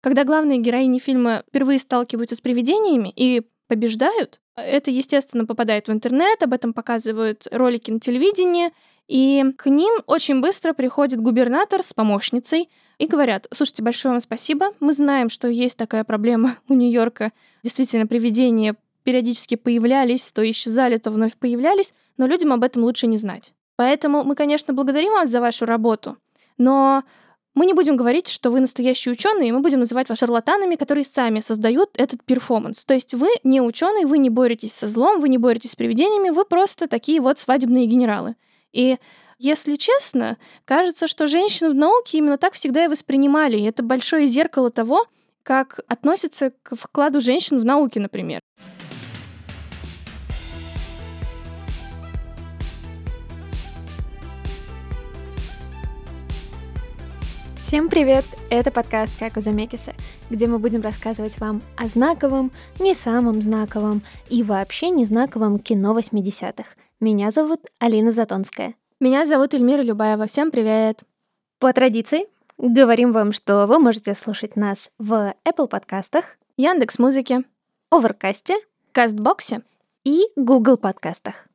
Когда главные героини фильма впервые сталкиваются с привидениями и побеждают, это, естественно, попадает в интернет, об этом показывают ролики на телевидении, и к ним очень быстро приходит губернатор с помощницей и говорят, слушайте, большое вам спасибо, мы знаем, что есть такая проблема у Нью-Йорка, действительно, привидения периодически появлялись, то исчезали, то вновь появлялись, но людям об этом лучше не знать. Поэтому мы, конечно, благодарим вас за вашу работу, но мы не будем говорить, что вы настоящие ученые, мы будем называть вас шарлатанами, которые сами создают этот перформанс. То есть вы не ученые, вы не боретесь со злом, вы не боретесь с привидениями, вы просто такие вот свадебные генералы. И если честно, кажется, что женщин в науке именно так всегда и воспринимали. И это большое зеркало того, как относятся к вкладу женщин в науке, например. Всем привет! Это подкаст «Как у Замекиса», где мы будем рассказывать вам о знаковом, не самом знаковом и вообще не знаковом кино 80-х. Меня зовут Алина Затонская. Меня зовут Эльмира Любаева. Всем привет! По традиции, говорим вам, что вы можете слушать нас в Apple подкастах, Яндекс Музыке, Оверкасте, Кастбоксе и Google подкастах.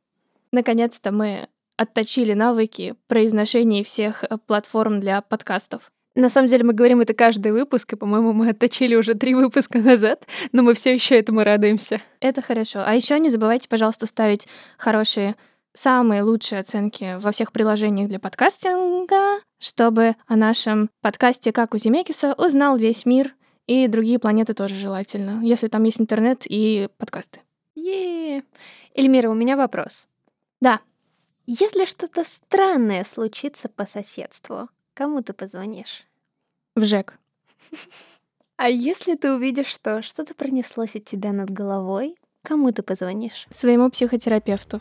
Наконец-то мы отточили навыки произношения всех э, платформ для подкастов. На самом деле мы говорим это каждый выпуск, и, по-моему, мы отточили уже три выпуска назад, но мы все еще этому радуемся. Это хорошо. А еще не забывайте, пожалуйста, ставить хорошие, самые лучшие оценки во всех приложениях для подкастинга, чтобы о нашем подкасте «Как у Земекиса» узнал весь мир и другие планеты тоже желательно, если там есть интернет и подкасты. е Эльмира, у меня вопрос. Да. Если что-то странное случится по соседству, Кому ты позвонишь? В ЖЭК. А если ты увидишь, что что-то пронеслось у тебя над головой, кому ты позвонишь? Своему психотерапевту.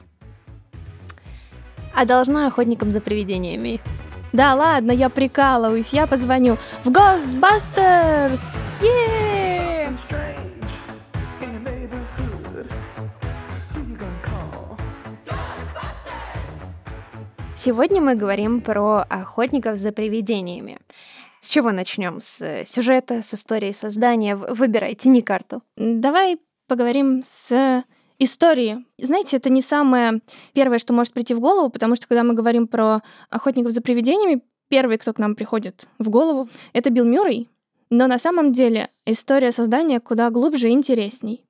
А должна охотникам за привидениями. Да ладно, я прикалываюсь, я позвоню в Ghostbusters! Yeah! Сегодня мы говорим про охотников за привидениями. С чего начнем? С сюжета, с истории создания? Выбирайте не карту. Давай поговорим с истории. Знаете, это не самое первое, что может прийти в голову, потому что когда мы говорим про охотников за привидениями, первый, кто к нам приходит в голову, это Билл Мюррей. Но на самом деле история создания куда глубже и интересней.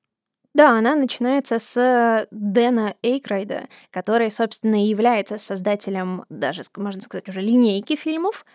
Да, она начинается с Дэна Эйкрайда, который, собственно, является создателем, даже, можно сказать, уже линейки фильмов.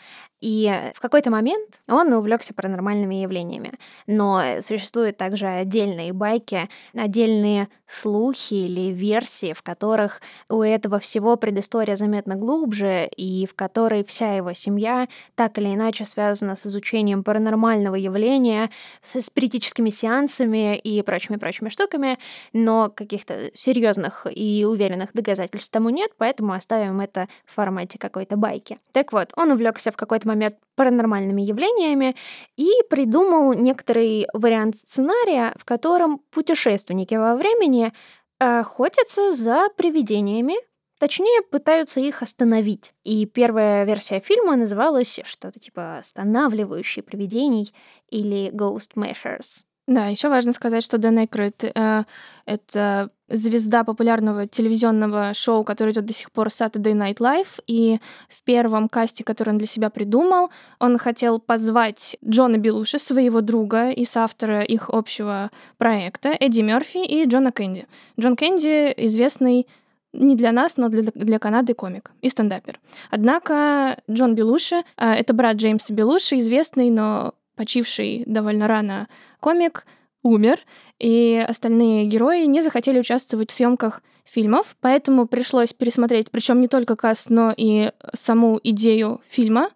И в какой-то момент он увлекся паранормальными явлениями. Но существуют также отдельные байки, отдельные слухи или версии, в которых у этого всего предыстория заметно глубже, и в которой вся его семья так или иначе связана с изучением паранормального явления, с спиритическими сеансами и прочими-прочими штуками, но каких-то серьезных и уверенных доказательств тому нет, поэтому оставим это в формате какой-то байки. Так вот, он увлекся в какой-то момент паранормальными явлениями и придумал некоторый вариант сценария, в котором путешественники во времени охотятся за привидениями, Точнее, пытаются их остановить. И первая версия фильма называлась что-то типа «Останавливающий привидений» или «Ghost Measures». Да, еще важно сказать, что Дэн Эйкройд э, — это звезда популярного телевизионного шоу, которое идет до сих пор Saturday Night Live, и в первом касте, который он для себя придумал, он хотел позвать Джона Белуши, своего друга и соавтора их общего проекта, Эдди Мерфи и Джона Кэнди. Джон Кэнди известный не для нас, но для, для Канады комик и стендапер. Однако Джон Белуши э, — это брат Джеймса Белуши, известный, но почивший довольно рано комик, умер, и остальные герои не захотели участвовать в съемках фильмов, поэтому пришлось пересмотреть, причем не только каст, но и саму идею фильма.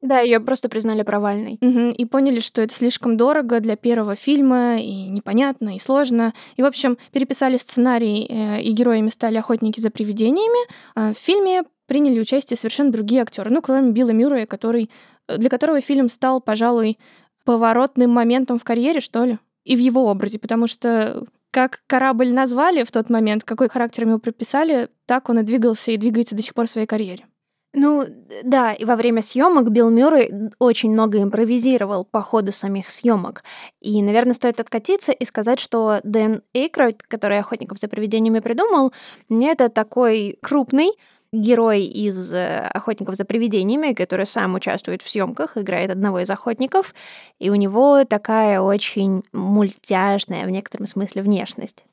Да, ее просто признали провальной. Угу, и поняли, что это слишком дорого для первого фильма, и непонятно, и сложно. И, в общем, переписали сценарий, э, и героями стали охотники за привидениями. А в фильме приняли участие совершенно другие актеры, ну, кроме Билла Мюррея, который, для которого фильм стал, пожалуй, поворотным моментом в карьере, что ли, и в его образе, потому что как корабль назвали в тот момент, какой характер ему прописали, так он и двигался и двигается до сих пор в своей карьере. Ну, да, и во время съемок Билл Мюррей очень много импровизировал по ходу самих съемок. И, наверное, стоит откатиться и сказать, что Дэн Эйкройд, который «Охотников за привидениями» придумал, это такой крупный, герой из э, «Охотников за привидениями», который сам участвует в съемках, играет одного из охотников, и у него такая очень мультяшная в некотором смысле внешность.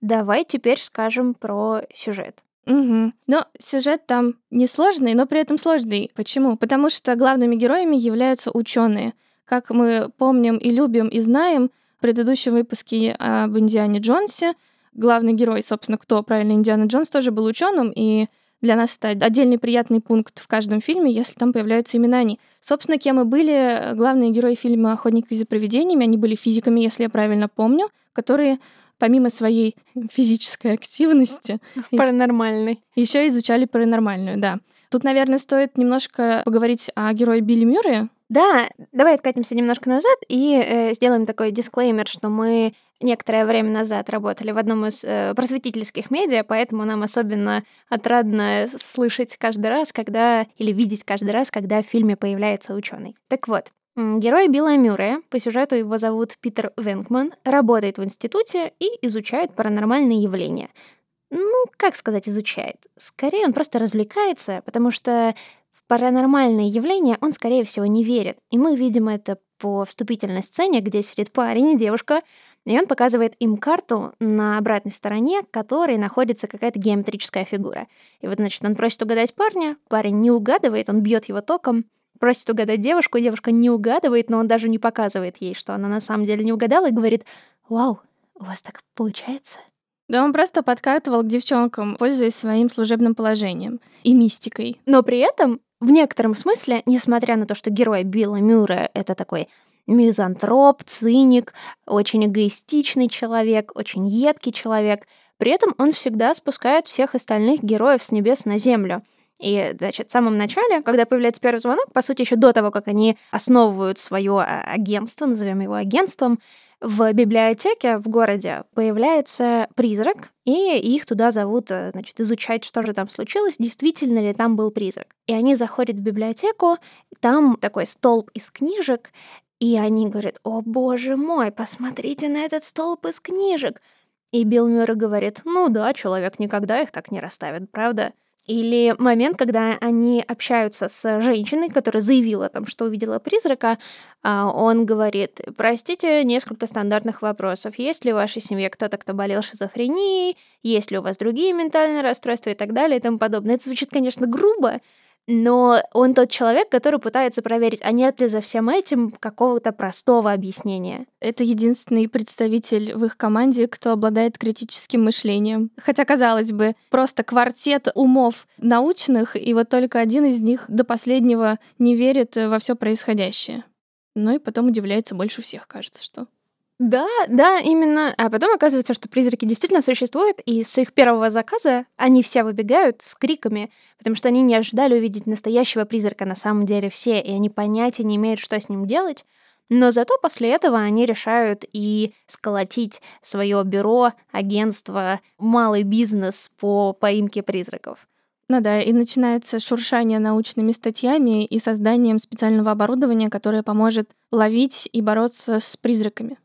Давай теперь скажем про сюжет. Угу. Но сюжет там несложный, но при этом сложный. Почему? Потому что главными героями являются ученые. Как мы помним и любим и знаем, в предыдущем выпуске об Индиане Джонсе главный герой, собственно, кто правильно Индиана Джонс, тоже был ученым, и для нас это отдельный приятный пункт в каждом фильме, если там появляются имена они. Собственно, кем и были главные герои фильма «Охотники за привидениями», они были физиками, если я правильно помню, которые помимо своей физической активности... Паранормальной. Еще изучали паранормальную, да. Тут, наверное, стоит немножко поговорить о герое Билли Мюррея. Да, давай откатимся немножко назад и э, сделаем такой дисклеймер, что мы некоторое время назад работали в одном из э, просветительских медиа, поэтому нам особенно отрадно слышать каждый раз, когда или видеть каждый раз, когда в фильме появляется ученый. Так вот, Герой Билла Мюррея, по сюжету его зовут Питер Венкман, работает в институте и изучает паранормальные явления. Ну, как сказать, изучает? Скорее, он просто развлекается, потому что паранормальные явления он, скорее всего, не верит. И мы видим это по вступительной сцене, где сидит парень и девушка, и он показывает им карту на обратной стороне, которой находится какая-то геометрическая фигура. И вот, значит, он просит угадать парня, парень не угадывает, он бьет его током, просит угадать девушку, девушка не угадывает, но он даже не показывает ей, что она на самом деле не угадала, и говорит, «Вау, у вас так получается?» Да он просто подкатывал к девчонкам, пользуясь своим служебным положением и мистикой. Но при этом, в некотором смысле, несмотря на то, что герой Билла Мюррея — это такой мизантроп, циник, очень эгоистичный человек, очень едкий человек, при этом он всегда спускает всех остальных героев с небес на землю — и, значит, в самом начале, когда появляется первый звонок, по сути, еще до того, как они основывают свое а, агентство, назовем его агентством, в библиотеке в городе появляется призрак, и их туда зовут, э, значит, изучать, что же там случилось, действительно ли там был призрак. И они заходят в библиотеку, там такой столб из книжек, и они говорят, о боже мой, посмотрите на этот столб из книжек. И Билл Мюррей говорит, ну да, человек никогда их так не расставит, правда? Или момент, когда они общаются с женщиной, которая заявила там, что увидела призрака, а он говорит, простите, несколько стандартных вопросов. Есть ли в вашей семье кто-то, кто болел шизофренией? Есть ли у вас другие ментальные расстройства и так далее и тому подобное? Это звучит, конечно, грубо, но он тот человек, который пытается проверить, а нет ли за всем этим какого-то простого объяснения. Это единственный представитель в их команде, кто обладает критическим мышлением. Хотя, казалось бы, просто квартет умов научных, и вот только один из них до последнего не верит во все происходящее. Ну и потом удивляется больше всех, кажется, что. Да, да, именно. А потом оказывается, что призраки действительно существуют, и с их первого заказа они все выбегают с криками, потому что они не ожидали увидеть настоящего призрака на самом деле все, и они понятия не имеют, что с ним делать. Но зато после этого они решают и сколотить свое бюро, агентство, малый бизнес по поимке призраков. Ну да, и начинается шуршание научными статьями и созданием специального оборудования, которое поможет ловить и бороться с призраками.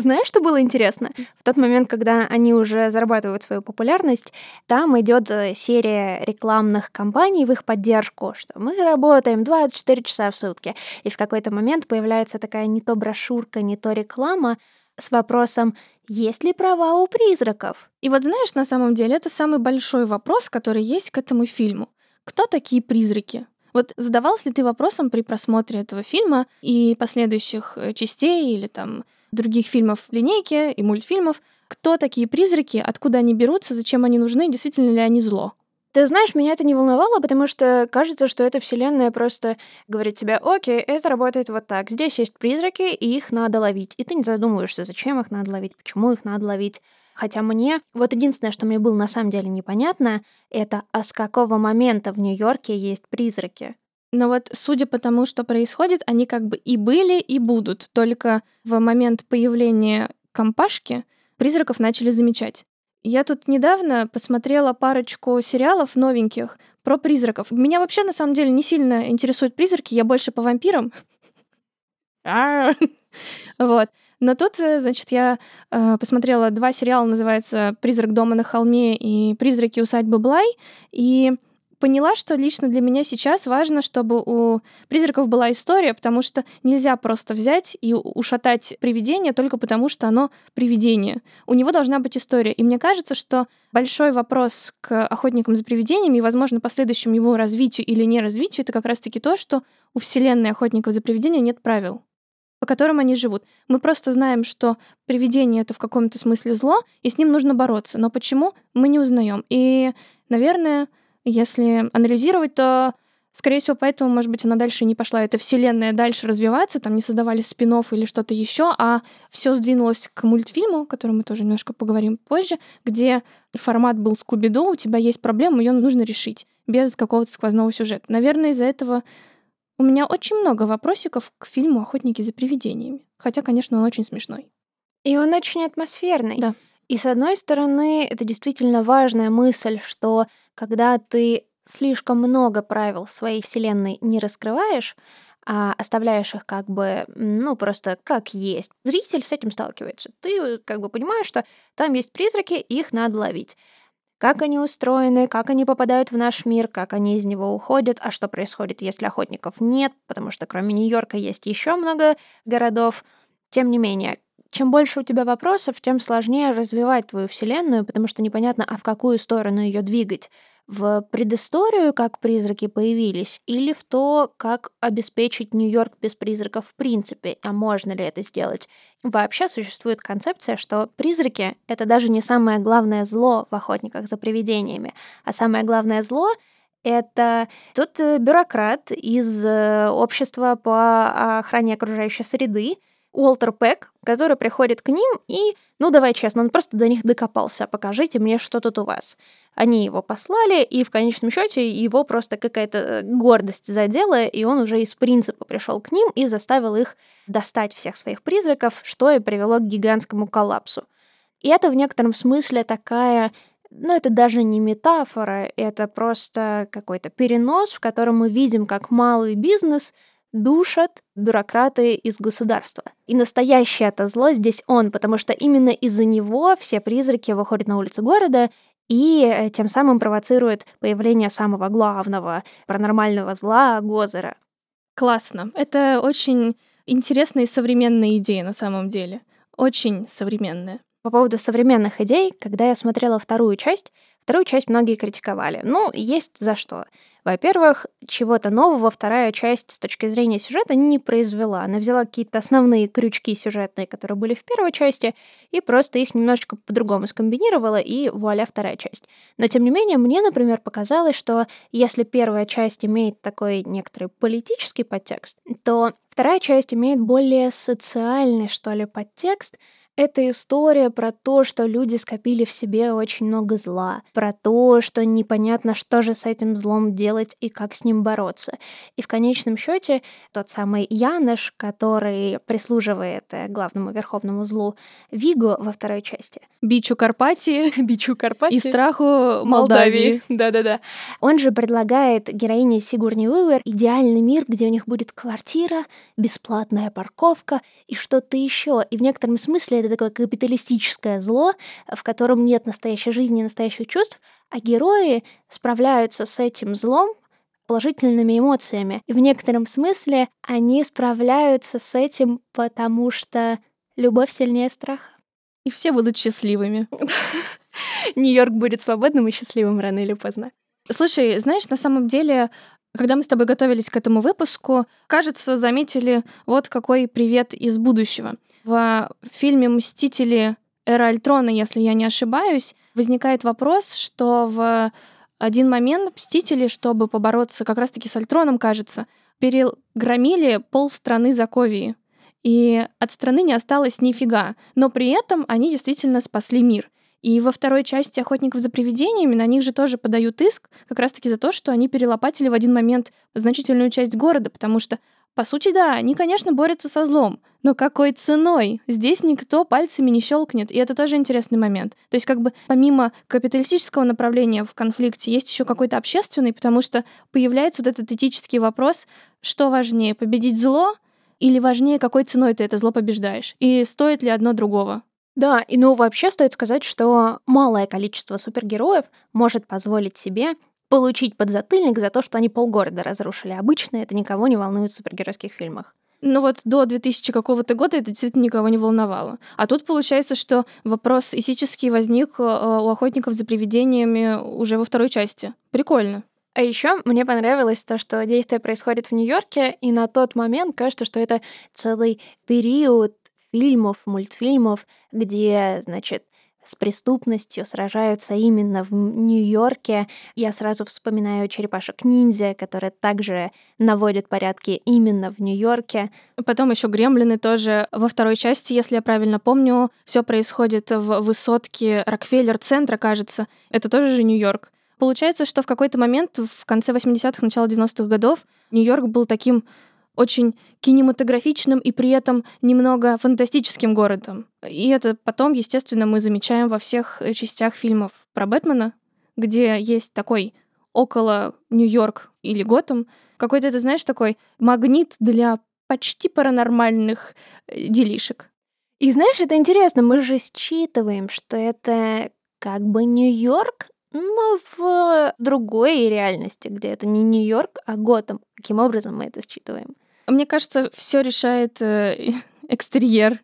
Знаешь, что было интересно? В тот момент, когда они уже зарабатывают свою популярность, там идет э, серия рекламных кампаний в их поддержку, что мы работаем 24 часа в сутки. И в какой-то момент появляется такая не то брошюрка, не то реклама с вопросом есть ли права у призраков? И вот знаешь, на самом деле это самый большой вопрос, который есть к этому фильму. Кто такие призраки? Вот задавался ли ты вопросом при просмотре этого фильма и последующих э, частей или там других фильмов линейки и мультфильмов, кто такие призраки, откуда они берутся, зачем они нужны, действительно ли они зло. Ты знаешь, меня это не волновало, потому что кажется, что эта вселенная просто говорит тебе, окей, это работает вот так. Здесь есть призраки, и их надо ловить. И ты не задумываешься, зачем их надо ловить, почему их надо ловить. Хотя мне... Вот единственное, что мне было на самом деле непонятно, это а с какого момента в Нью-Йорке есть призраки? Но вот судя по тому, что происходит, они как бы и были, и будут. Только в момент появления компашки призраков начали замечать. Я тут недавно посмотрела парочку сериалов новеньких про призраков. Меня вообще, на самом деле, не сильно интересуют призраки, я больше по вампирам. Вот. Но тут, э, значит, я э, посмотрела два сериала, называется «Призрак дома на холме» и «Призраки усадьбы Блай», и поняла, что лично для меня сейчас важно, чтобы у призраков была история, потому что нельзя просто взять и ушатать привидение только потому, что оно привидение. У него должна быть история. И мне кажется, что большой вопрос к охотникам за привидениями и, возможно, последующему его развитию или не развитию, это как раз-таки то, что у вселенной охотников за привидениями нет правил по которым они живут. Мы просто знаем, что привидение это в каком-то смысле зло, и с ним нужно бороться. Но почему мы не узнаем? И, наверное, если анализировать, то, скорее всего, поэтому, может быть, она дальше не пошла, эта вселенная дальше развиваться, там не создавали спин или что-то еще, а все сдвинулось к мультфильму, о котором мы тоже немножко поговорим позже, где формат был Скуби-Ду, у тебя есть проблема, ее нужно решить без какого-то сквозного сюжета. Наверное, из-за этого у меня очень много вопросиков к фильму «Охотники за привидениями». Хотя, конечно, он очень смешной. И он очень атмосферный. Да. И с одной стороны, это действительно важная мысль, что когда ты слишком много правил своей вселенной не раскрываешь, а оставляешь их как бы, ну, просто как есть. Зритель с этим сталкивается. Ты как бы понимаешь, что там есть призраки, их надо ловить. Как они устроены, как они попадают в наш мир, как они из него уходят, а что происходит, если охотников нет, потому что кроме Нью-Йорка есть еще много городов. Тем не менее, чем больше у тебя вопросов, тем сложнее развивать твою вселенную, потому что непонятно, а в какую сторону ее двигать. В предысторию, как призраки появились, или в то, как обеспечить Нью-Йорк без призраков в принципе, а можно ли это сделать. Вообще существует концепция, что призраки — это даже не самое главное зло в охотниках за привидениями, а самое главное зло — это тот э, бюрократ из э, общества по охране окружающей среды, Уолтер Пэк, который приходит к ним и, ну давай честно, он просто до них докопался, покажите мне, что тут у вас. Они его послали, и в конечном счете его просто какая-то э, гордость задела, и он уже из принципа пришел к ним и заставил их достать всех своих призраков, что и привело к гигантскому коллапсу. И это в некотором смысле такая ну, это даже не метафора, это просто какой-то перенос, в котором мы видим, как малый бизнес душат бюрократы из государства. И настоящее это зло здесь он, потому что именно из-за него все призраки выходят на улицы города и э, тем самым провоцирует появление самого главного паранормального зла Гозера. Классно. Это очень интересная и современная идея на самом деле. Очень современная. По поводу современных идей, когда я смотрела вторую часть, вторую часть многие критиковали. Ну, есть за что. Во-первых, чего-то нового вторая часть с точки зрения сюжета не произвела. Она взяла какие-то основные крючки сюжетные, которые были в первой части, и просто их немножечко по-другому скомбинировала, и вуаля вторая часть. Но тем не менее, мне, например, показалось, что если первая часть имеет такой некоторый политический подтекст, то вторая часть имеет более социальный, что ли, подтекст — это история про то, что люди скопили в себе очень много зла, про то, что непонятно, что же с этим злом делать и как с ним бороться. И в конечном счете тот самый Яныш, который прислуживает э, главному верховному злу Вигу во второй части. Бичу Карпатии. Бичу Карпатии. И страху Молдавии. Да-да-да. Он же предлагает героине Сигурни Уивер идеальный мир, где у них будет квартира, бесплатная парковка и что-то еще. И в некотором смысле это это такое капиталистическое зло, в котором нет настоящей жизни, настоящих чувств, а герои справляются с этим злом положительными эмоциями. И в некотором смысле они справляются с этим, потому что любовь сильнее страха. И все будут счастливыми. Нью-Йорк будет свободным и счастливым рано или поздно. Слушай, знаешь, на самом деле когда мы с тобой готовились к этому выпуску, кажется, заметили вот какой привет из будущего. В фильме «Мстители. Эра Альтрона», если я не ошибаюсь, возникает вопрос, что в один момент Мстители, чтобы побороться как раз-таки с Альтроном, кажется, перегромили пол страны Заковии. И от страны не осталось нифига. Но при этом они действительно спасли мир. И во второй части «Охотников за привидениями» на них же тоже подают иск как раз-таки за то, что они перелопатили в один момент значительную часть города, потому что По сути, да, они, конечно, борются со злом, но какой ценой? Здесь никто пальцами не щелкнет, и это тоже интересный момент. То есть, как бы помимо капиталистического направления в конфликте, есть еще какой-то общественный, потому что появляется вот этот этический вопрос, что важнее, победить зло или важнее, какой ценой ты это зло побеждаешь, и стоит ли одно другого. Да, и ну вообще стоит сказать, что малое количество супергероев может позволить себе получить подзатыльник за то, что они полгорода разрушили. Обычно это никого не волнует в супергеройских фильмах. Ну вот до 2000 какого-то года это действительно никого не волновало. А тут получается, что вопрос этический возник э, у охотников за привидениями уже во второй части. Прикольно. А еще мне понравилось то, что действие происходит в Нью-Йорке, и на тот момент кажется, что это целый период фильмов, мультфильмов, где, значит, с преступностью сражаются именно в Нью-Йорке. Я сразу вспоминаю черепашек-ниндзя, которые также наводят порядки именно в Нью-Йорке. Потом еще гремлины тоже во второй части, если я правильно помню, все происходит в высотке Рокфеллер-центра, кажется. Это тоже же Нью-Йорк. Получается, что в какой-то момент в конце 80-х, начало 90-х годов Нью-Йорк был таким очень кинематографичным и при этом немного фантастическим городом. И это потом, естественно, мы замечаем во всех э, частях фильмов про Бэтмена, где есть такой около Нью-Йорк или Готэм, какой-то, ты знаешь, такой магнит для почти паранормальных э, делишек. И знаешь, это интересно, мы же считываем, что это как бы Нью-Йорк, но в другой реальности, где это не Нью-Йорк, а Готэм. Каким образом мы это считываем? Мне кажется, все решает э, экстерьер.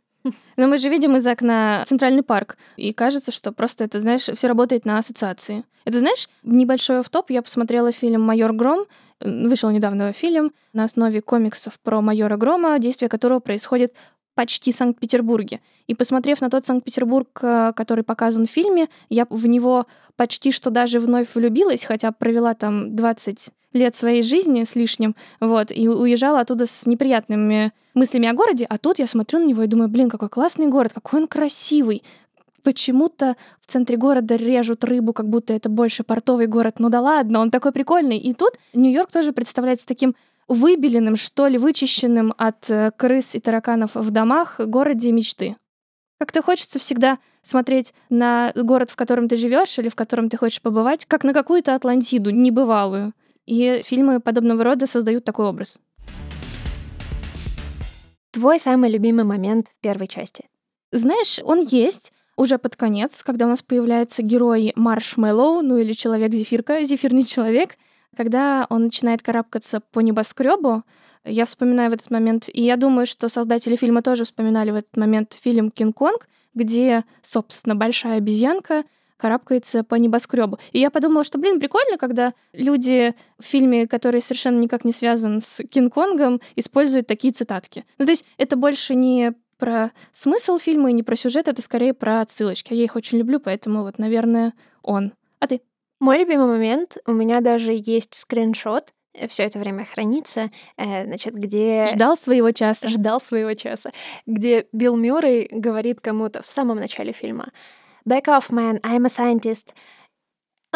Но мы же видим из окна центральный парк, и кажется, что просто это, знаешь, все работает на ассоциации. Это, знаешь, небольшой топ я посмотрела фильм «Майор Гром», вышел недавно фильм на основе комиксов про майора Грома, действие которого происходит почти Санкт-Петербурге. И посмотрев на тот Санкт-Петербург, э, который показан в фильме, я в него почти что даже вновь влюбилась, хотя провела там 20 лет своей жизни с лишним, вот, и уезжала оттуда с неприятными мыслями о городе, а тут я смотрю на него и думаю, блин, какой классный город, какой он красивый. Почему-то в центре города режут рыбу, как будто это больше портовый город. Ну да ладно, он такой прикольный. И тут Нью-Йорк тоже представляется таким выбеленным, что ли, вычищенным от э, крыс и тараканов в домах городе мечты. Как-то хочется всегда смотреть на город, в котором ты живешь или в котором ты хочешь побывать, как на какую-то Атлантиду небывалую. И фильмы подобного рода создают такой образ. Твой самый любимый момент в первой части? Знаешь, он есть уже под конец, когда у нас появляется герой Маршмеллоу, ну или человек-зефирка, зефирный человек, когда он начинает карабкаться по небоскребу, я вспоминаю в этот момент, и я думаю, что создатели фильма тоже вспоминали в этот момент фильм «Кинг-Конг», где, собственно, большая обезьянка карабкается по небоскребу. И я подумала, что, блин, прикольно, когда люди в фильме, который совершенно никак не связан с Кинг-Конгом, используют такие цитатки. Ну, то есть это больше не про смысл фильма и не про сюжет, это скорее про отсылочки. Я их очень люблю, поэтому вот, наверное, он. А ты? Мой любимый момент, у меня даже есть скриншот, все это время хранится, э, значит, где... Ждал своего часа. Ждал своего часа. Где Билл Мюррей говорит кому-то в самом начале фильма «Back off, man, I'm a scientist».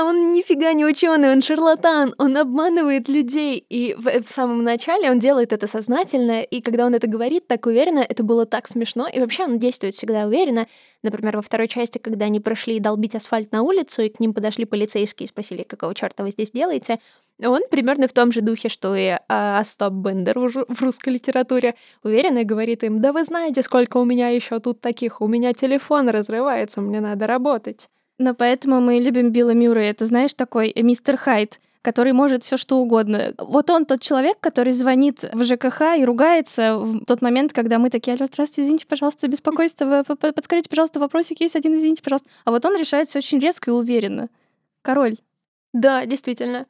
Он нифига не ученый, он шарлатан, он обманывает людей. И в, в самом начале он делает это сознательно, и когда он это говорит так уверенно, это было так смешно. И вообще он действует всегда уверенно. Например, во второй части, когда они прошли долбить асфальт на улицу, и к ним подошли полицейские и спросили, какого черта вы здесь делаете, он примерно в том же духе, что и а, Остап Бендер в русской литературе. Уверенно говорит им, да вы знаете, сколько у меня еще тут таких, у меня телефон разрывается, мне надо работать. Но поэтому мы любим Билла Мюррея. Это, знаешь, такой мистер Хайт, который может все что угодно. Вот он тот человек, который звонит в ЖКХ и ругается в тот момент, когда мы такие, алло, здравствуйте, извините, пожалуйста, беспокойство, подскажите, пожалуйста, вопросик есть один, извините, пожалуйста. А вот он решает все очень резко и уверенно. Король. Да, действительно.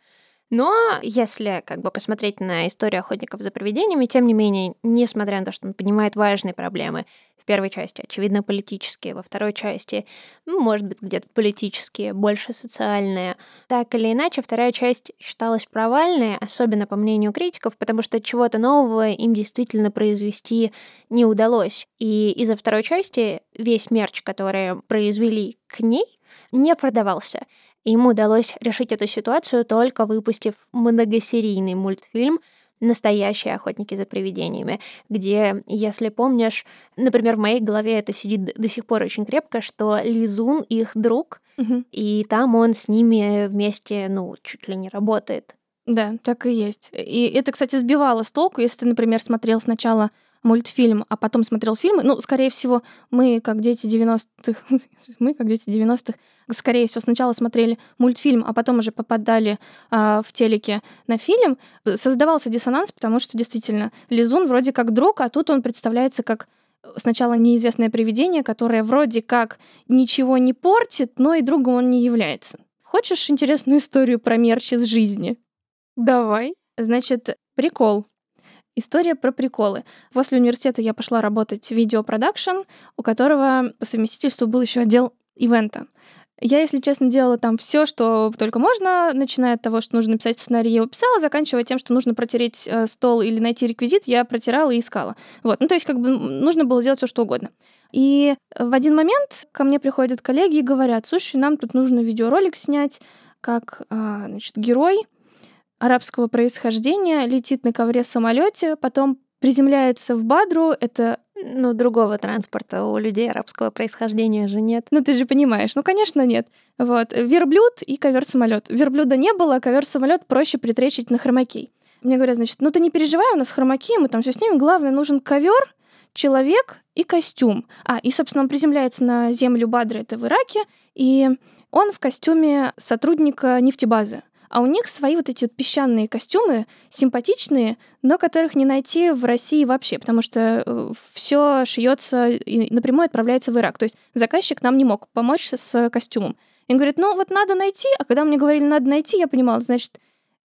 Но если как бы посмотреть на историю охотников за привидениями, тем не менее, несмотря на то, что он понимает важные проблемы, первой части, очевидно, политические, во второй части, ну, может быть, где-то политические, больше социальные, так или иначе, вторая часть считалась провальной, особенно по мнению критиков, потому что чего-то нового им действительно произвести не удалось. И из-за второй части весь мерч, который произвели к ней, не продавался. Им удалось решить эту ситуацию только выпустив многосерийный мультфильм настоящие охотники за привидениями, где, если помнишь, например, в моей голове это сидит до сих пор очень крепко, что Лизун их друг, Мгм. и там он с ними вместе, ну, чуть ли не работает. Да, так и есть. И это, кстати, сбивало с толку, если ты, например, смотрел сначала мультфильм, а потом смотрел фильмы. Ну, скорее всего, мы, как дети 90-х, мы, как дети 90-х, скорее всего, сначала смотрели мультфильм, а потом уже попадали а, в телеке на фильм. Создавался диссонанс, потому что действительно Лизун вроде как друг, а тут он представляется как сначала неизвестное привидение, которое вроде как ничего не портит, но и другом он не является. Хочешь интересную историю про мерч из жизни? Давай. Значит, прикол. История про приколы. После университета я пошла работать в видеопродакшн, у которого по совместительству был еще отдел ивента. Я, если честно, делала там все, что только можно, начиная от того, что нужно написать сценарий, я его писала, заканчивая тем, что нужно протереть э, стол или найти реквизит, я протирала и искала. Вот. Ну, то есть, как бы нужно было делать все, что угодно. И в один момент ко мне приходят коллеги и говорят, слушай, нам тут нужно видеоролик снять, как, а, значит, герой арабского происхождения летит на ковре самолете, потом приземляется в Бадру. Это Ну, другого транспорта у людей арабского происхождения же нет. ну, ты же понимаешь. Ну, конечно, нет. Вот. Верблюд и ковер-самолет. Верблюда не было, а ковер-самолет проще притречить на хромакей. Мне говорят, значит, ну ты не переживай, у нас хромаки, мы там все снимем. Главное, нужен ковер, человек и костюм. А, и, собственно, он приземляется на землю Бадры, это в Ираке, и он в костюме сотрудника нефтебазы. А у них свои вот эти вот песчаные костюмы, симпатичные, но которых не найти в России вообще, потому что все шьется и напрямую отправляется в Ирак. То есть заказчик нам не мог помочь с костюмом. И он говорит, ну вот надо найти, а когда мне говорили, надо найти, я понимала, значит,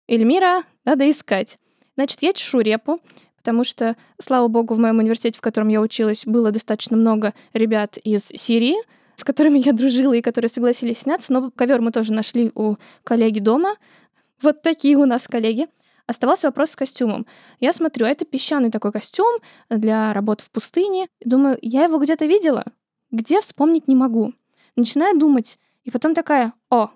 Эльмира, надо искать. Значит, я чешу репу, потому что, слава богу, в моем университете, в котором я училась, было достаточно много ребят из Сирии, с которыми я дружила и которые согласились сняться, но ковер мы тоже нашли у коллеги дома. Вот такие у нас коллеги. Оставался вопрос с костюмом. Я смотрю, а это песчаный такой костюм для работы в пустыне. Думаю, я его где-то видела? Где вспомнить не могу. Начинаю думать. И потом такая, о,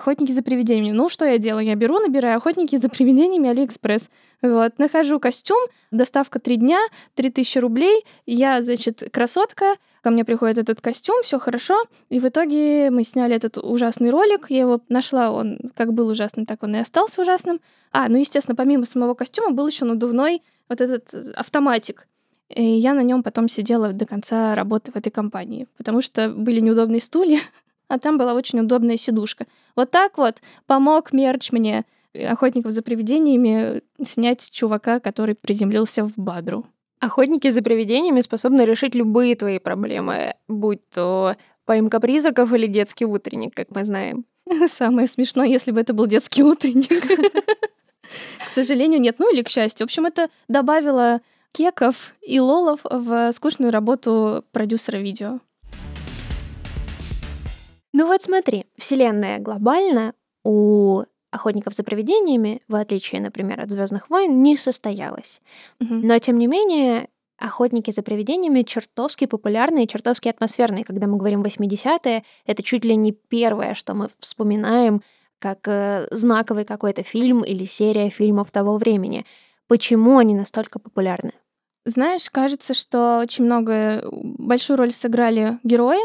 Охотники за привидениями. Ну, что я делаю? Я беру, набираю охотники за привидениями Алиэкспресс. Вот, нахожу костюм, доставка три дня, 3000 рублей. Я, значит, красотка, ко мне приходит этот костюм, все хорошо. И в итоге мы сняли этот ужасный ролик. Я его нашла, он как был ужасным, так он и остался ужасным. А, ну, естественно, помимо самого костюма был еще надувной вот этот автоматик. И я на нем потом сидела до конца работы в этой компании, потому что были неудобные стулья, а там была очень удобная сидушка. Вот так вот помог мерч мне охотников за привидениями снять чувака, который приземлился в Бадру. Охотники за привидениями способны решить любые твои проблемы, будь то поимка призраков или детский утренник, как мы знаем. Самое смешное, если бы это был детский утренник. К сожалению, нет. Ну или к счастью. В общем, это добавило кеков и лолов в скучную работу продюсера видео. Ну вот смотри, вселенная глобально у охотников за привидениями, в отличие, например, от Звездных войн, не состоялась. Мгм. Но тем не менее, охотники за привидениями чертовски популярные чертовски атмосферные. Когда мы говорим 80-е, это чуть ли не первое, что мы вспоминаем как э, знаковый какой-то фильм или серия фильмов того времени. Почему они настолько популярны? Знаешь, кажется, что очень много, большую роль сыграли герои,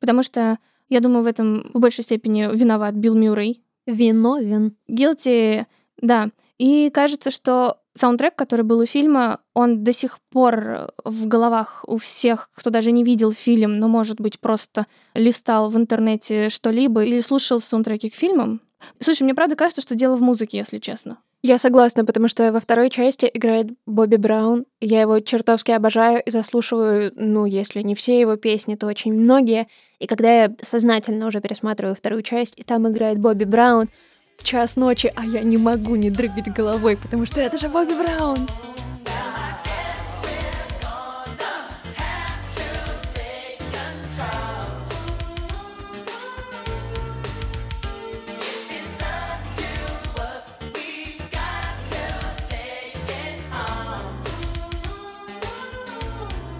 потому что, я думаю, в этом в большей степени виноват Билл Мюррей. Виновен. Guilty, да. И кажется, что саундтрек, который был у фильма, он до сих пор в головах у всех, кто даже не видел фильм, но, может быть, просто листал в интернете что-либо или слушал саундтреки к фильмам. Слушай, мне правда кажется, что дело в музыке, если честно. Я согласна, потому что во второй части играет Бобби Браун. Я его чертовски обожаю и заслушиваю, ну, если не все его песни, то очень многие. И когда я сознательно уже пересматриваю вторую часть, и там играет Бобби Браун в час ночи, а я не могу не дрыгать головой, потому что это же Бобби Браун.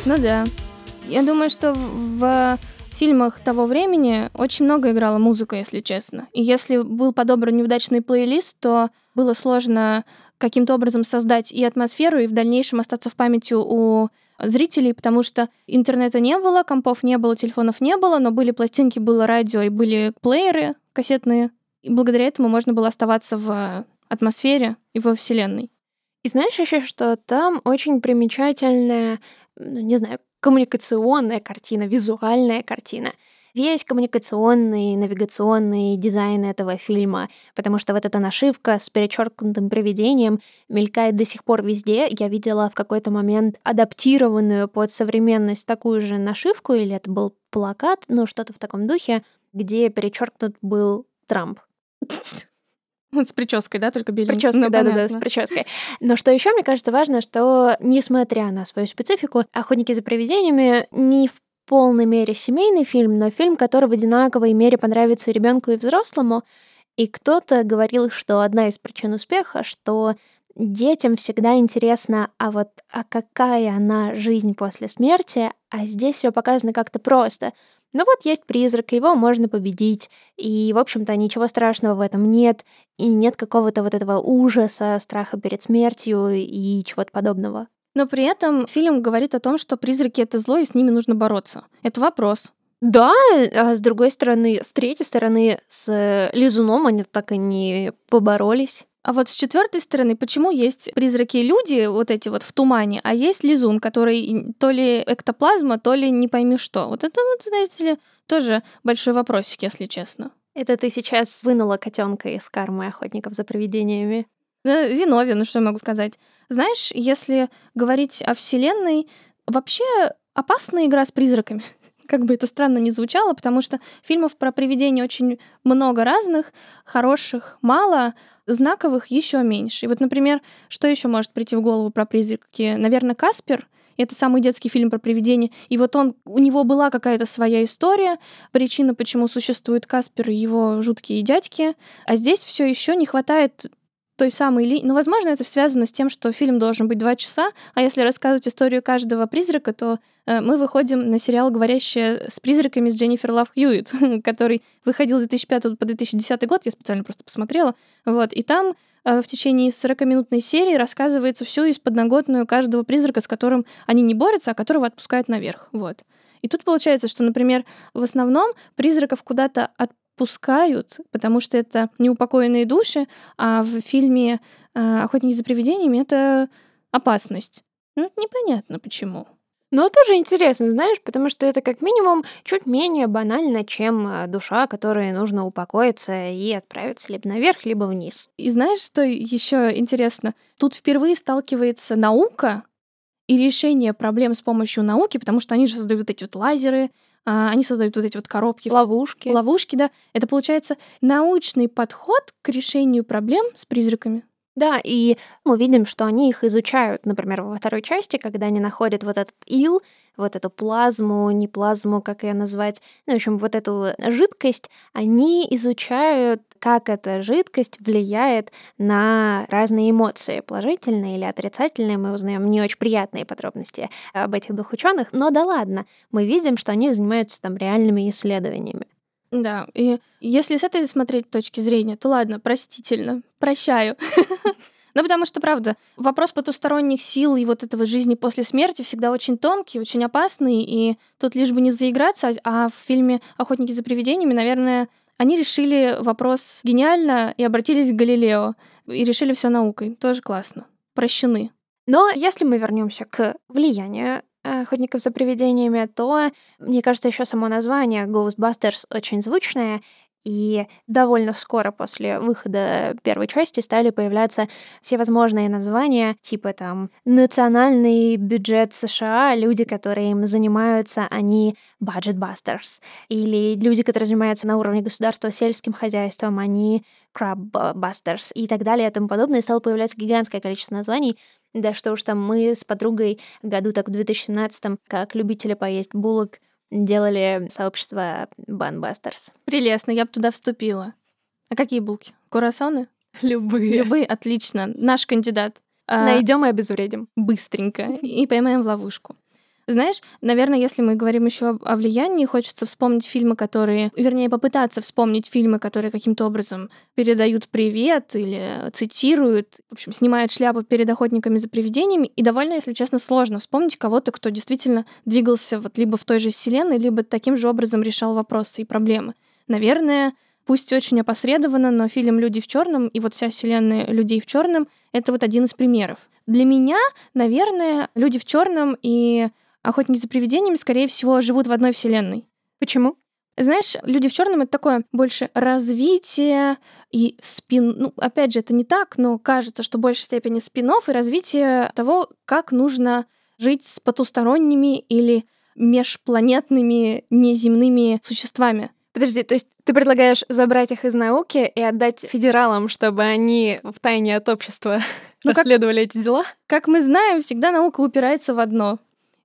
Ну да. Я думаю, что в в фильмах того времени очень много играла музыка, если честно. И если был подобран неудачный плейлист, то было сложно каким-то образом создать и атмосферу, и в дальнейшем остаться в памяти у зрителей, потому что интернета не было, компов не было, телефонов не было, но были пластинки, было радио и были плееры кассетные. И благодаря этому можно было оставаться в атмосфере и во вселенной. И знаешь еще, что там очень примечательная, ну, не знаю, коммуникационная картина, визуальная картина весь коммуникационный, навигационный дизайн этого фильма, потому что вот эта нашивка с перечеркнутым привидением мелькает до сих пор везде. Я видела в какой-то момент адаптированную под современность такую же нашивку, или это был плакат, ну что-то в таком духе, где перечеркнут был Трамп. С прической, да, только беленькой. С прической, ну, да-да-да, с прической. Но что еще мне кажется важно, что несмотря на свою специфику, охотники за привидениями не в полной мере семейный фильм, но фильм, который в одинаковой мере понравится ребенку, и взрослому. И кто-то говорил, что одна из причин успеха, что детям всегда интересно, а вот а какая она жизнь после смерти, а здесь все показано как-то просто. Ну вот есть призрак, его можно победить, и, в общем-то, ничего страшного в этом нет, и нет какого-то вот этого ужаса, страха перед смертью и чего-то подобного. Но при этом фильм говорит о том, что призраки — это зло, и с ними нужно бороться. Это вопрос. Да, а с другой стороны, с третьей стороны, с Лизуном они так и не поборолись. А вот с четвертой стороны, почему есть призраки-люди, вот эти вот в тумане, а есть лизун, который то ли эктоплазма, то ли не пойми что. Вот это вот, знаете ли, тоже большой вопросик, если честно. Это ты сейчас вынула котенка из кармы охотников за привидениями. Виновен, что я могу сказать. Знаешь, если говорить о Вселенной, вообще опасная игра с призраками. Как бы это странно ни звучало, потому что фильмов про привидения очень много разных, хороших мало, знаковых еще меньше. И вот, например, что еще может прийти в голову про призраки? Наверное, Каспер — это самый детский фильм про привидения. И вот он, у него была какая-то своя история, причина, почему существует Каспер и его жуткие дядьки. А здесь все еще не хватает той самой линии. Ну, возможно, это связано с тем, что фильм должен быть два часа, а если рассказывать историю каждого призрака, то э, мы выходим на сериал «Говорящая с призраками» с Дженнифер Лав Хьюитт, который выходил с 2005 по 2010 год, я специально просто посмотрела. Вот, и там э, в течение 40-минутной серии рассказывается всю из подноготную каждого призрака, с которым они не борются, а которого отпускают наверх. Вот. И тут получается, что, например, в основном призраков куда-то от пускают, потому что это неупокоенные души, а в фильме э, «Охотники за привидениями» это опасность. Ну, непонятно почему. Но тоже интересно, знаешь, потому что это как минимум чуть менее банально, чем э, душа, которой нужно упокоиться и отправиться либо наверх, либо вниз. И знаешь, что еще интересно? Тут впервые сталкивается наука и решение проблем с помощью науки, потому что они же создают эти вот лазеры, они создают вот эти вот коробки. Ловушки. Ловушки, да. Это получается научный подход к решению проблем с призраками. Да, и мы видим, что они их изучают, например, во второй части, когда они находят вот этот ил, вот эту плазму, не плазму, как ее назвать, ну, в общем, вот эту жидкость, они изучают, как эта жидкость влияет на разные эмоции, положительные или отрицательные. Мы узнаем не очень приятные подробности об этих двух ученых, но да ладно, мы видим, что они занимаются там реальными исследованиями. Да, и если с этой смотреть точки зрения, то ладно, простительно, прощаю. Ну, потому что, правда, вопрос потусторонних сил и вот этого жизни после смерти всегда очень тонкий, очень опасный, и тут лишь бы не заиграться, а в фильме «Охотники за привидениями», наверное, они решили вопрос гениально и обратились к Галилео, и решили все наукой. Тоже классно. Прощены. Но если мы вернемся к влиянию охотников за привидениями, то, мне кажется, еще само название Ghostbusters очень звучное, и довольно скоро после выхода первой части стали появляться всевозможные названия, типа там «Национальный бюджет США», люди, которые им занимаются, они «Budgetbusters», или люди, которые занимаются на уровне государства сельским хозяйством, они «Crabbusters» и так далее и тому подобное. И стало появляться гигантское количество названий, да что уж там, мы с подругой году так в 2017 как любители поесть булок, делали сообщество Банбастерс. Прелестно, я бы туда вступила. А какие булки? Курасаны? Любые. Любые, отлично. Наш кандидат. А, Найдем и обезвредим. Быстренько. И поймаем в ловушку. Знаешь, наверное, если мы говорим еще о влиянии, хочется вспомнить фильмы, которые, вернее, попытаться вспомнить фильмы, которые каким-то образом передают привет или цитируют, в общем, снимают шляпу перед охотниками за привидениями. И довольно, если честно, сложно вспомнить кого-то, кто действительно двигался вот либо в той же вселенной, либо таким же образом решал вопросы и проблемы. Наверное, пусть очень опосредованно, но фильм «Люди в черном» и вот вся вселенная «Людей в черном» — это вот один из примеров. Для меня, наверное, «Люди в черном» и охотники за привидениями, скорее всего, живут в одной вселенной. Почему? Знаешь, люди в черном это такое больше развитие и спин. Ну, опять же, это не так, но кажется, что в большей степени спинов и развитие того, как нужно жить с потусторонними или межпланетными неземными существами. Подожди, то есть ты предлагаешь забрать их из науки и отдать федералам, чтобы они в тайне от общества ну, расследовали как, эти дела? Как мы знаем, всегда наука упирается в одно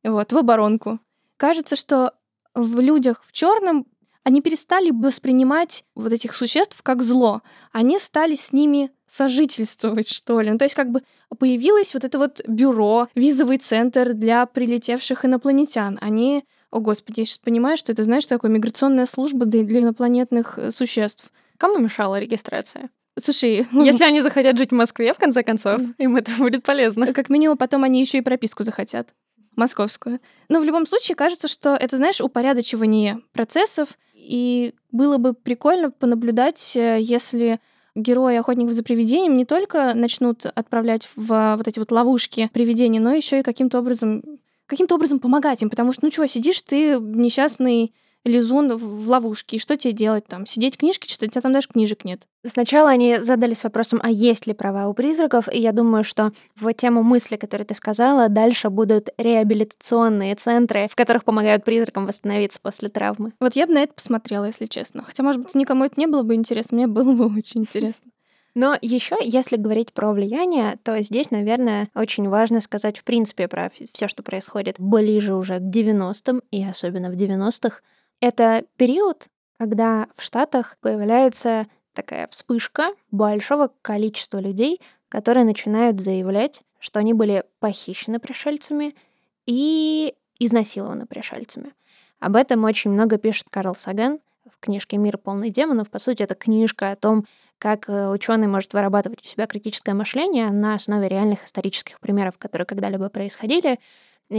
вот, в оборонку. Кажется, что в людях в черном они перестали воспринимать вот этих существ как зло. Они стали с ними сожительствовать, что ли. Ну, то есть как бы появилось вот это вот бюро, визовый центр для прилетевших инопланетян. Они, о господи, я сейчас понимаю, что это, знаешь, такое миграционная служба для, инопланетных э, существ. Кому мешала регистрация? Слушай, если они захотят жить в Москве, в конце концов, им это будет полезно. Как минимум, потом они еще и прописку захотят московскую. Но в любом случае кажется, что это, знаешь, упорядочивание процессов, и было бы прикольно понаблюдать, э, если герои охотников за привидением не только начнут отправлять в вот эти вот ловушки привидений, но еще и каким-то образом каким-то образом помогать им, потому что, ну что, сидишь ты несчастный лизун в ловушке. И что тебе делать там? Сидеть книжки читать? У тебя там даже книжек нет. Сначала они задались вопросом, а есть ли права у призраков, и я думаю, что в тему мысли, которую ты сказала, дальше будут реабилитационные центры, в которых помогают призракам восстановиться после травмы. Вот я бы на это посмотрела, если честно. Хотя, может быть, никому это не было бы интересно, мне было бы очень интересно. Но еще, если говорить про влияние, то здесь, наверное, очень важно сказать, в принципе, про все, что происходит ближе уже к 90-м, и особенно в 90-х, это период, когда в Штатах появляется такая вспышка большого количества людей, которые начинают заявлять, что они были похищены пришельцами и изнасилованы пришельцами. Об этом очень много пишет Карл Саган в книжке «Мир полный демонов». По сути, это книжка о том, как э, ученый может вырабатывать у себя критическое мышление на основе реальных исторических примеров, которые когда-либо происходили,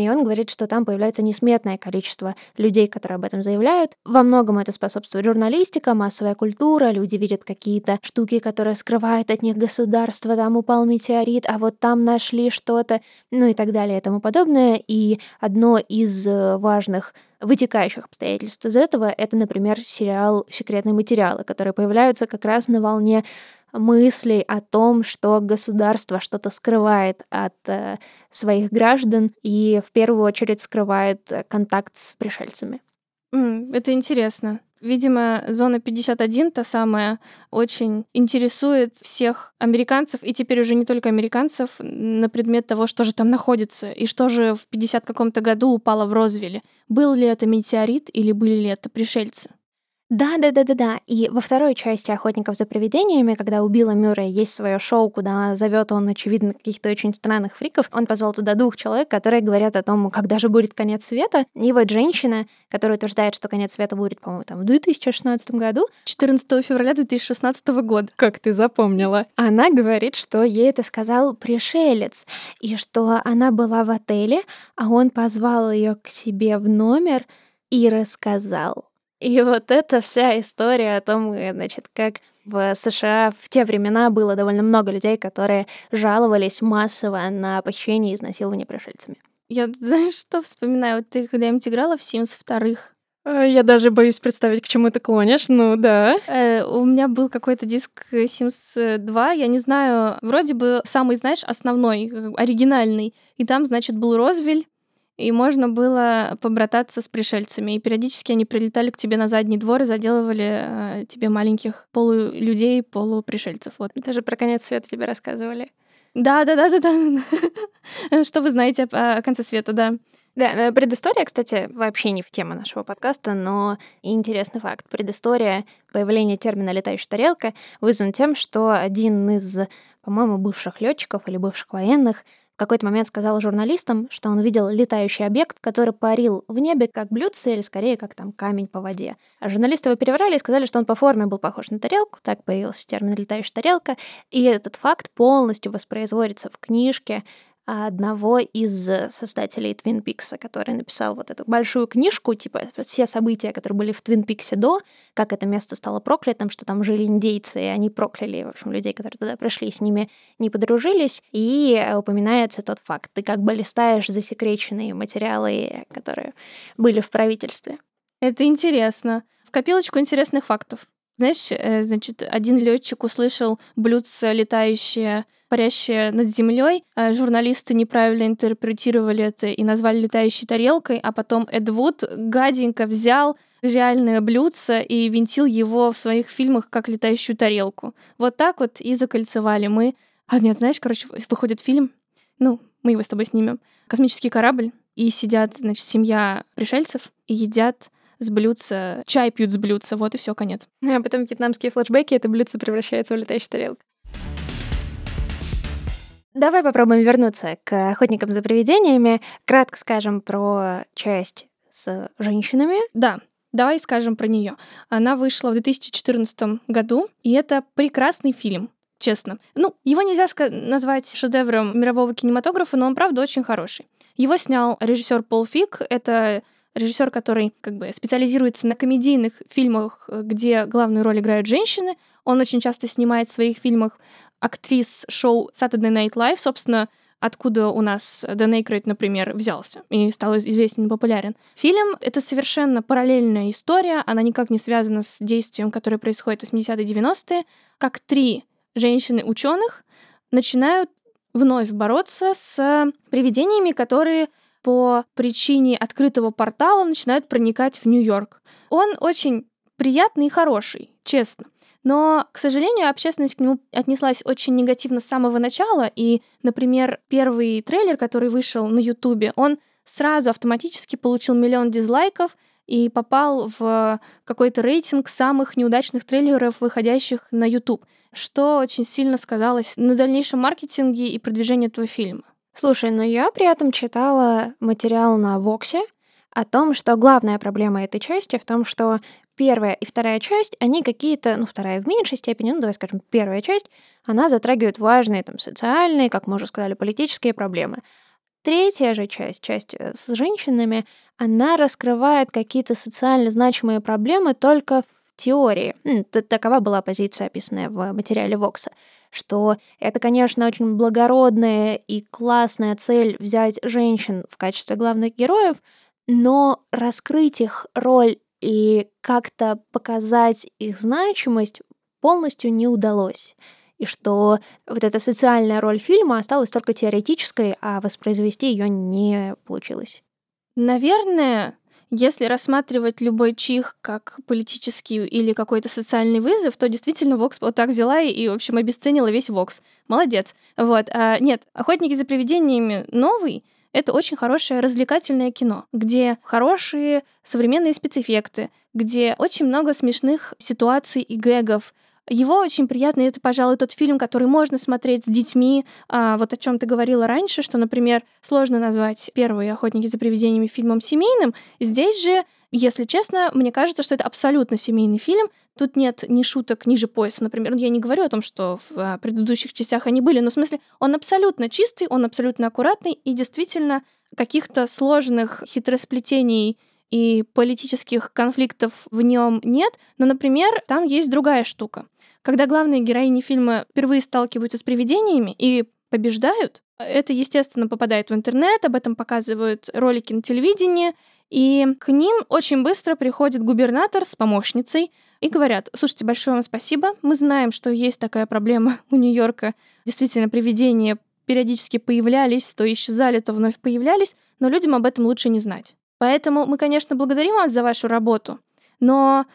и он говорит, что там появляется несметное количество людей, которые об этом заявляют. Во многом это способствует журналистика, массовая культура, люди видят какие-то штуки, которые скрывают от них государство, там упал метеорит, а вот там нашли что-то, ну и так далее и тому подобное. И одно из э, важных вытекающих обстоятельств из этого — это, например, сериал «Секретные материалы», которые появляются как раз на волне мыслей о том, что государство что-то скрывает от э, своих граждан и в первую очередь скрывает э, контакт с пришельцами. Mm, это интересно. Видимо, зона 51, та самая, очень интересует всех американцев, и теперь уже не только американцев, на предмет того, что же там находится, и что же в 50 каком-то году упало в Розвилле. Был ли это метеорит или были ли это пришельцы? Да, да, да, да, да. И во второй части охотников за привидениями, когда у Билла Мюррея есть свое шоу, куда зовет он, очевидно, каких-то очень странных фриков, он позвал туда двух человек, которые говорят о том, когда же будет конец света. И вот женщина, которая утверждает, что конец света будет, по-моему, там в 2016 году. 14 февраля 2016 года. Как ты запомнила. Она говорит, что ей это сказал пришелец, и что она была в отеле, а он позвал ее к себе в номер и рассказал и вот эта вся история о том, э, значит, как в США в те времена было довольно много людей, которые жаловались массово на похищение и изнасилование пришельцами. Я, знаешь, что вспоминаю? Вот ты когда-нибудь играла в Sims вторых? Э, я даже боюсь представить, к чему ты клонишь, ну да. Э, у меня был какой-то диск Sims 2, я не знаю, вроде бы самый, знаешь, основной, э, оригинальный. И там, значит, был Розвель, и можно было побрататься с пришельцами. И периодически они прилетали к тебе на задний двор и заделывали э, тебе маленьких полулюдей, полупришельцев. Вот. Даже про конец света тебе рассказывали. Да, да, да, да, да. Что вы знаете о конце света, да. Да, э, предыстория, кстати, вообще не в тему нашего подкаста, но интересный факт. Предыстория появления термина «летающая тарелка» вызван тем, что один из, по-моему, бывших летчиков или бывших военных в какой-то момент сказал журналистам, что он видел летающий объект, который парил в небе как блюдце или скорее как там камень по воде. А журналисты его переврали и сказали, что он по форме был похож на тарелку, так появился термин «летающая тарелка», и этот факт полностью воспроизводится в книжке одного из э, создателей Твин Пикса, который написал вот эту большую книжку, типа все события, которые были в Твин Пиксе до, как это место стало проклятым, что там жили индейцы, и они прокляли, в общем, людей, которые туда пришли, с ними не подружились, и э, упоминается тот факт. Ты как бы листаешь засекреченные материалы, которые были в правительстве. Это интересно. В копилочку интересных фактов. Знаешь, э, значит, один летчик услышал блюдце летающее, парящее над землей. А журналисты неправильно интерпретировали это и назвали летающей тарелкой, а потом Эд Вуд гаденько взял реальное блюдце и винтил его в своих фильмах как летающую тарелку. Вот так вот и закольцевали мы. А нет, знаешь, короче, выходит фильм, ну, мы его с тобой снимем, космический корабль, и сидят, значит, семья пришельцев и едят с блюдца, чай пьют с блюдца, вот и все, конец. А потом вьетнамские флешбеки, это блюдце превращается в летающую тарелку. Давай попробуем вернуться к охотникам за привидениями. Кратко скажем про часть с женщинами. Да, давай скажем про нее. Она вышла в 2014 году, и это прекрасный фильм честно. Ну, его нельзя назвать шедевром мирового кинематографа, но он, правда, очень хороший. Его снял режиссер Пол Фик. Это режиссер, который как бы специализируется на комедийных фильмах, э, где главную роль играют женщины. Он очень часто снимает в своих фильмах актрис шоу Saturday Night Live, собственно, откуда у нас Дэн Эйкройд, например, взялся и стал известен и популярен. Фильм — это совершенно параллельная история, она никак не связана с действием, которое происходит в 80-е 90-е, как три женщины-ученых начинают вновь бороться с привидениями, которые по причине открытого портала начинают проникать в Нью-Йорк. Он очень приятный и хороший, честно. Но, к сожалению, общественность к нему отнеслась очень негативно с самого начала. И, например, первый трейлер, который вышел на Ютубе, он сразу автоматически получил миллион дизлайков и попал в какой-то рейтинг самых неудачных трейлеров, выходящих на YouTube, что очень сильно сказалось на дальнейшем маркетинге и продвижении этого фильма. Слушай, но я при этом читала материал на Воксе о том, что главная проблема этой части в том, что первая и вторая часть, они какие-то, ну, вторая в меньшей степени, ну, давай скажем, первая часть, она затрагивает важные там социальные, как мы уже сказали, политические проблемы. Третья же часть, часть э, с женщинами, она раскрывает какие-то социально значимые проблемы только в теории. Такова была позиция, описанная в материале Вокса что это, конечно, очень благородная и классная цель взять женщин в качестве главных героев, но раскрыть их роль и как-то показать их значимость полностью не удалось. И что вот эта социальная роль фильма осталась только теоретической, а воспроизвести ее не получилось. Наверное, если рассматривать любой чих как политический или какой-то социальный вызов, то действительно Вокс вот так взяла и, в общем, обесценила весь Вокс. Молодец. Вот. А, нет, «Охотники за привидениями» новый — это очень хорошее развлекательное кино, где хорошие современные спецэффекты, где очень много смешных ситуаций и гэгов, его очень приятно, это, пожалуй, тот фильм, который можно смотреть с детьми. А, вот о чем ты говорила раньше, что, например, сложно назвать первые «Охотники за привидениями» фильмом семейным. Здесь же, если честно, мне кажется, что это абсолютно семейный фильм. Тут нет ни шуток ниже пояса, например. Ну, я не говорю о том, что в а, предыдущих частях они были, но в смысле он абсолютно чистый, он абсолютно аккуратный, и действительно каких-то сложных хитросплетений и политических конфликтов в нем нет, но, например, там есть другая штука. Когда главные героини фильма впервые сталкиваются с привидениями и побеждают, это, естественно, попадает в интернет, об этом показывают ролики на телевидении, и к ним очень быстро приходит губернатор с помощницей и говорят, слушайте, большое вам спасибо, мы знаем, что есть такая проблема у Нью-Йорка, действительно, привидения периодически появлялись, то исчезали, то вновь появлялись, но людям об этом лучше не знать. Поэтому мы, конечно, благодарим вас за вашу работу, но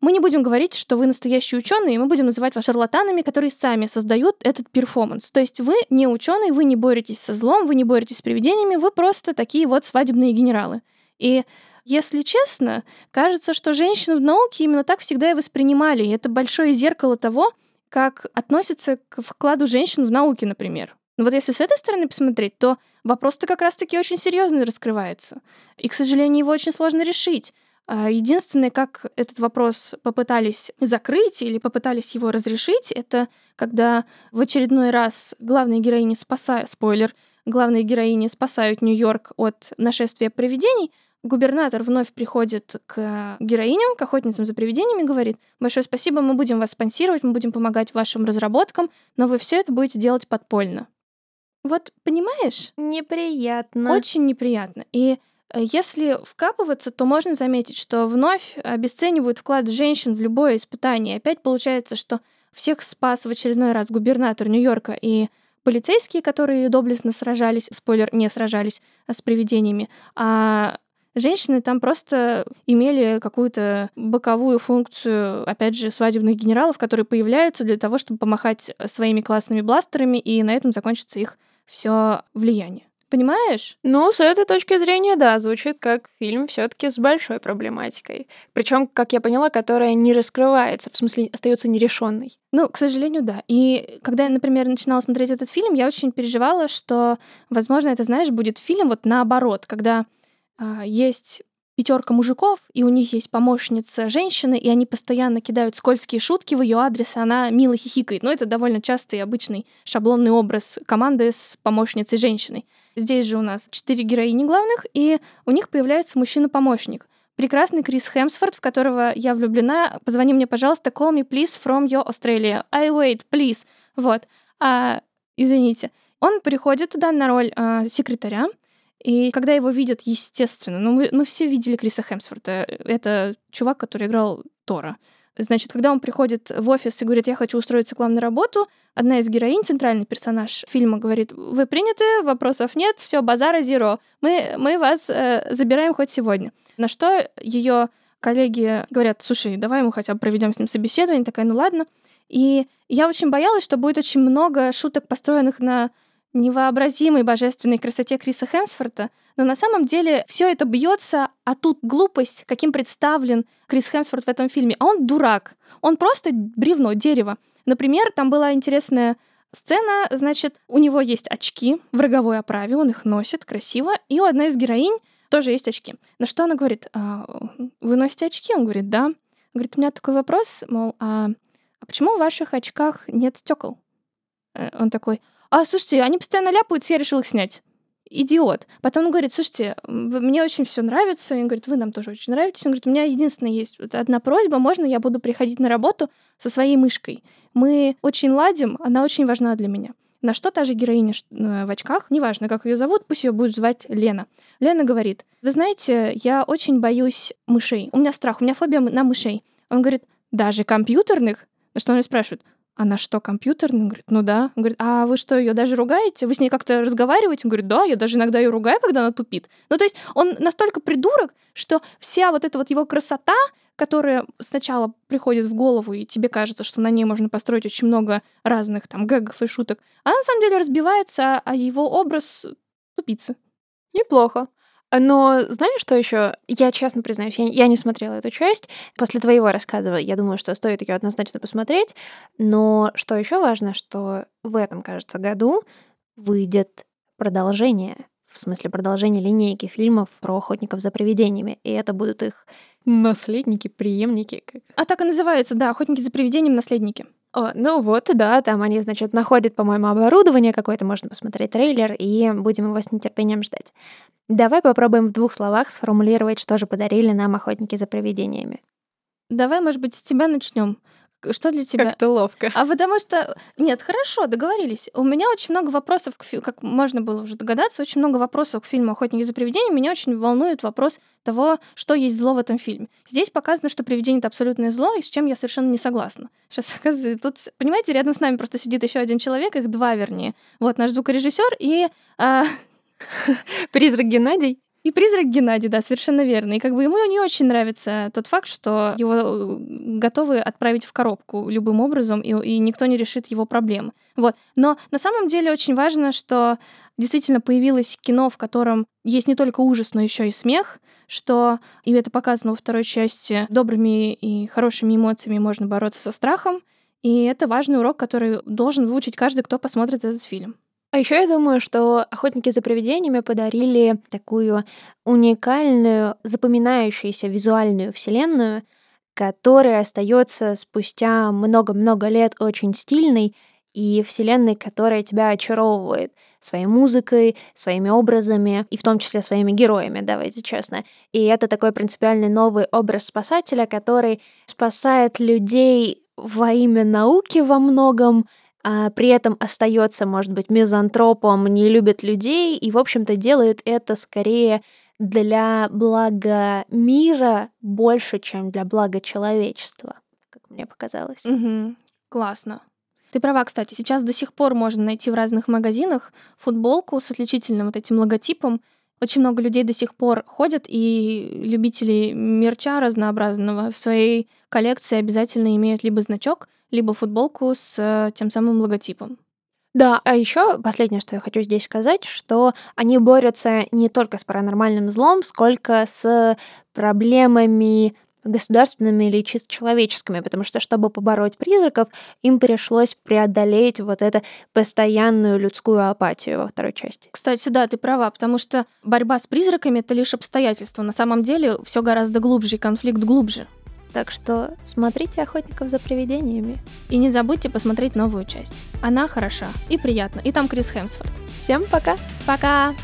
мы не будем говорить, что вы настоящие ученые, мы будем называть вас шарлатанами, которые сами создают этот перформанс. То есть вы не ученые, вы не боретесь со злом, вы не боретесь с привидениями, вы просто такие вот свадебные генералы. И если честно, кажется, что женщин в науке именно так всегда и воспринимали. И это большое зеркало того, как относятся к вкладу женщин в науке, например. Но вот если с этой стороны посмотреть, то вопрос-то как раз-таки очень серьезный раскрывается. И, к сожалению, его очень сложно решить. А, единственное, как этот вопрос попытались закрыть или попытались его разрешить, это когда в очередной раз главные героини спасают, спойлер, главные героини спасают Нью-Йорк от нашествия привидений, губернатор вновь приходит к героиням, к охотницам за привидениями, и говорит, большое спасибо, мы будем вас спонсировать, мы будем помогать вашим разработкам, но вы все это будете делать подпольно. Вот понимаешь? Неприятно. Очень неприятно. И если вкапываться, то можно заметить, что вновь обесценивают вклад женщин в любое испытание. Опять получается, что всех спас в очередной раз губернатор Нью-Йорка и полицейские, которые доблестно сражались, спойлер, не сражались а с привидениями, а женщины там просто имели какую-то боковую функцию, опять же, свадебных генералов, которые появляются для того, чтобы помахать своими классными бластерами, и на этом закончится их все влияние. Понимаешь? Ну, с этой точки зрения, да, звучит как фильм все таки с большой проблематикой. Причем, как я поняла, которая не раскрывается, в смысле, остается нерешенной. Ну, к сожалению, да. И когда я, например, начинала смотреть этот фильм, я очень переживала, что, возможно, это, знаешь, будет фильм вот наоборот, когда а, есть пятерка мужиков, и у них есть помощница женщины, и они постоянно кидают скользкие шутки в ее адрес, и она мило хихикает. Но это довольно частый обычный шаблонный образ команды с помощницей женщиной. Здесь же у нас четыре героини главных, и у них появляется мужчина-помощник. Прекрасный Крис Хемсфорд, в которого я влюблена. Позвони мне, пожалуйста, call me please from your Australia. I wait, please. Вот. А, извините. Он приходит туда на роль а, секретаря, и когда его видят, естественно, ну мы, мы все видели Криса Хемсфорда. Это чувак, который играл Тора. Значит, когда он приходит в офис и говорит, я хочу устроиться к вам на работу, одна из героинь, центральный персонаж фильма, говорит, вы приняты, вопросов нет, все, базара зеро, мы, мы вас э, забираем хоть сегодня. На что ее коллеги говорят, слушай, давай мы хотя бы проведем с ним собеседование, такая, ну ладно. И я очень боялась, что будет очень много шуток, построенных на невообразимой божественной красоте Криса Хемсфорта, но на самом деле все это бьется, а тут глупость, каким представлен Крис Хемсфорд в этом фильме. А он дурак. Он просто бревно, дерево. Например, там была интересная сцена, значит, у него есть очки в роговой оправе, он их носит красиво, и у одной из героинь тоже есть очки. На что она говорит, а, вы носите очки? Он говорит, да. Говорит, у меня такой вопрос, мол, а, а почему в ваших очках нет стекол? Э, он такой, а, слушайте, они постоянно ляпаются, я решил их снять. Идиот. Потом он говорит, слушайте, мне очень все нравится. Он говорит, вы нам тоже очень нравитесь. Он говорит, у меня единственное есть вот одна просьба, можно я буду приходить на работу со своей мышкой? Мы очень ладим, она очень важна для меня. На что та же героиня э, в очках, неважно, как ее зовут, пусть ее будет звать Лена. Лена говорит, вы знаете, я очень боюсь мышей. У меня страх, у меня фобия на мышей. Он говорит, даже компьютерных? На что он меня спрашивает, она что, компьютерная? Говорит, ну да. Он говорит, а вы что, ее даже ругаете? Вы с ней как-то разговариваете? Он говорит, да, я даже иногда ее ругаю, когда она тупит. Ну, то есть он настолько придурок, что вся вот эта вот его красота, которая сначала приходит в голову, и тебе кажется, что на ней можно построить очень много разных там гэгов и шуток, она на самом деле разбивается, а его образ тупицы. Неплохо. Но знаешь, что еще? Я честно признаюсь, я, я не смотрела эту часть. После твоего рассказа я думаю, что стоит ее однозначно посмотреть. Но что еще важно, что в этом, кажется, году выйдет продолжение. В смысле, продолжение линейки фильмов про охотников за привидениями. И это будут их наследники, преемники. Как... А так и называется, да, охотники за привидением, наследники. О, ну вот, да, там они, значит, находят, по-моему, оборудование какое-то, можно посмотреть трейлер, и будем его с нетерпением ждать. Давай попробуем в двух словах сформулировать, что же подарили нам охотники за привидениями. Давай, может быть, с тебя начнем. Что для тебя? Как-то ловко. А потому что... Нет, хорошо, договорились. У меня очень много вопросов, к фи... как можно было уже догадаться, очень много вопросов к фильму «Охотники за привидениями». Меня очень волнует вопрос того, что есть зло в этом фильме. Здесь показано, что привидение — это абсолютное зло, и с чем я совершенно не согласна. Сейчас, оказывается, тут, понимаете, рядом с нами просто сидит еще один человек, их два, вернее. Вот наш звукорежиссер и... А... Призрак Геннадий. И призрак Геннадий, да, совершенно верно. И как бы ему не очень нравится тот факт, что его э, готовы отправить в коробку любым образом, и, и никто не решит его проблемы. Вот. Но на самом деле очень важно, что действительно появилось кино, в котором есть не только ужас, но еще и смех, что, и это показано во второй части, добрыми и хорошими эмоциями можно бороться со страхом. И это важный урок, который должен выучить каждый, кто посмотрит этот фильм. А еще я думаю, что охотники за привидениями подарили такую уникальную, запоминающуюся визуальную вселенную, которая остается спустя много-много лет очень стильной и вселенной, которая тебя очаровывает своей музыкой, своими образами и в том числе своими героями, давайте честно. И это такой принципиальный новый образ спасателя, который спасает людей во имя науки во многом, а при этом остается, может быть, мизантропом, не любит людей и, в общем-то, делает это скорее для блага мира больше, чем для блага человечества, как мне показалось. Угу. Классно. Ты права, кстати, сейчас до сих пор можно найти в разных магазинах футболку с отличительным вот этим логотипом. Очень много людей до сих пор ходят, и любители мерча разнообразного в своей коллекции обязательно имеют либо значок, либо футболку с э, тем самым логотипом. Да, а еще последнее, что я хочу здесь сказать, что они борются не только с паранормальным злом, сколько с проблемами государственными или чисто человеческими, потому что, чтобы побороть призраков, им пришлось преодолеть вот эту постоянную людскую апатию во второй части. Кстати, да, ты права, потому что борьба с призраками — это лишь обстоятельство. На самом деле все гораздо глубже, и конфликт глубже. Так что смотрите «Охотников за привидениями». И не забудьте посмотреть новую часть. Она хороша и приятна. И там Крис Хемсворт. Всем пока! Пока!